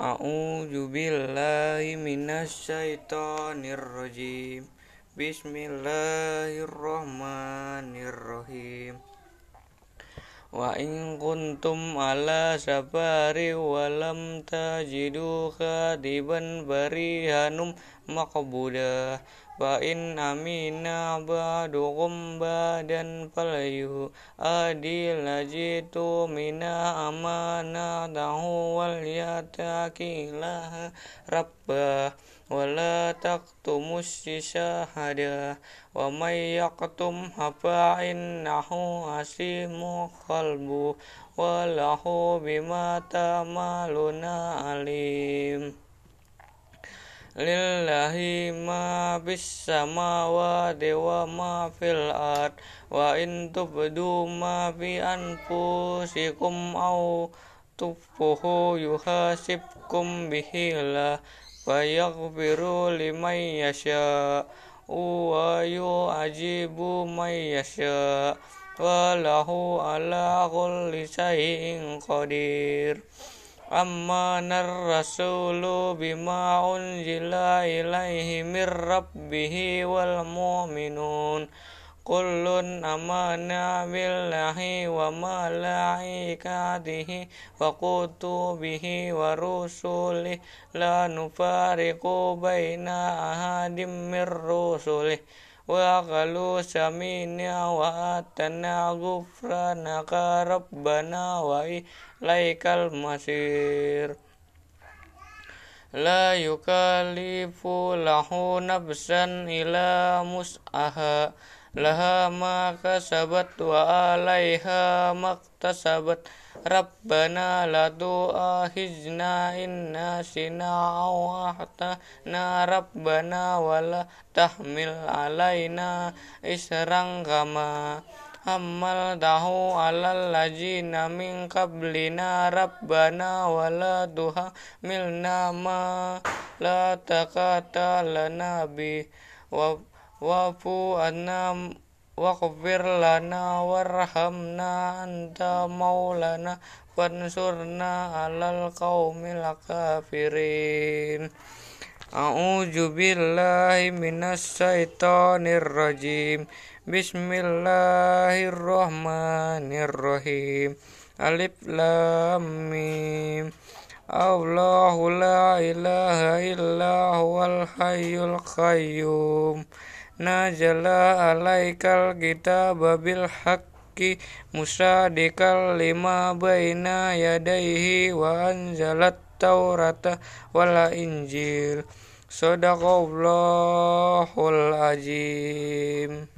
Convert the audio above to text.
A'udzu billahi minasyaitonir rajim. Bismillahirrahmanirrahim. Wa in kuntum ala safari wa lam tajidu khadiban barihanum maqbuda. Wa in amina ba'dukum badan falayu adil lajitu mina amana dahu wal yatakilah rabbah ولا تكتموا الشهادة ومن يكتمها فإنه أثيم قلبه وله بما تعملون عليم. لله ما في السماوات وما في الأرض وإن تبدوا ما في أنفسكم أو تخفوه يحاسبكم به الله. فيغفر لمن يشاء ويعجب من يشاء وله على كل شيء قدير آمن الرسول بما أنزل إليه من ربه والمؤمنون كل آمن بالله به وكتبه ورسله لا نفارق بين أحد من رسله وقالوا سمينا وأتنا غفرانك ربنا وإليك المصير لا يكلف له نفسا إلا مسعها wa wa la laha ma kasabat wa alaiha maktasabat. Rabbana la tu'akhizna in nasina aw ahtana. Rabbana wala tahmil alaina isran kama Amal tahu alal lajina min qablina. Rabbana wala tuhamilna ma la takata lana bi wa wafu anna waghfir lana warhamna anta maulana wansurna alal qaumil kafirin. A'udzu billahi minas syaitonir rajim. Bismillahirrahmanirrahim. Alif lam mim Allahu la ilaha illa huwal hayyul qayyum. Nazala alaikal kitaba bil haqqi musaddiqal lima baina yadayhi wa anzalat taurata wal injil. Sadaqallahul azim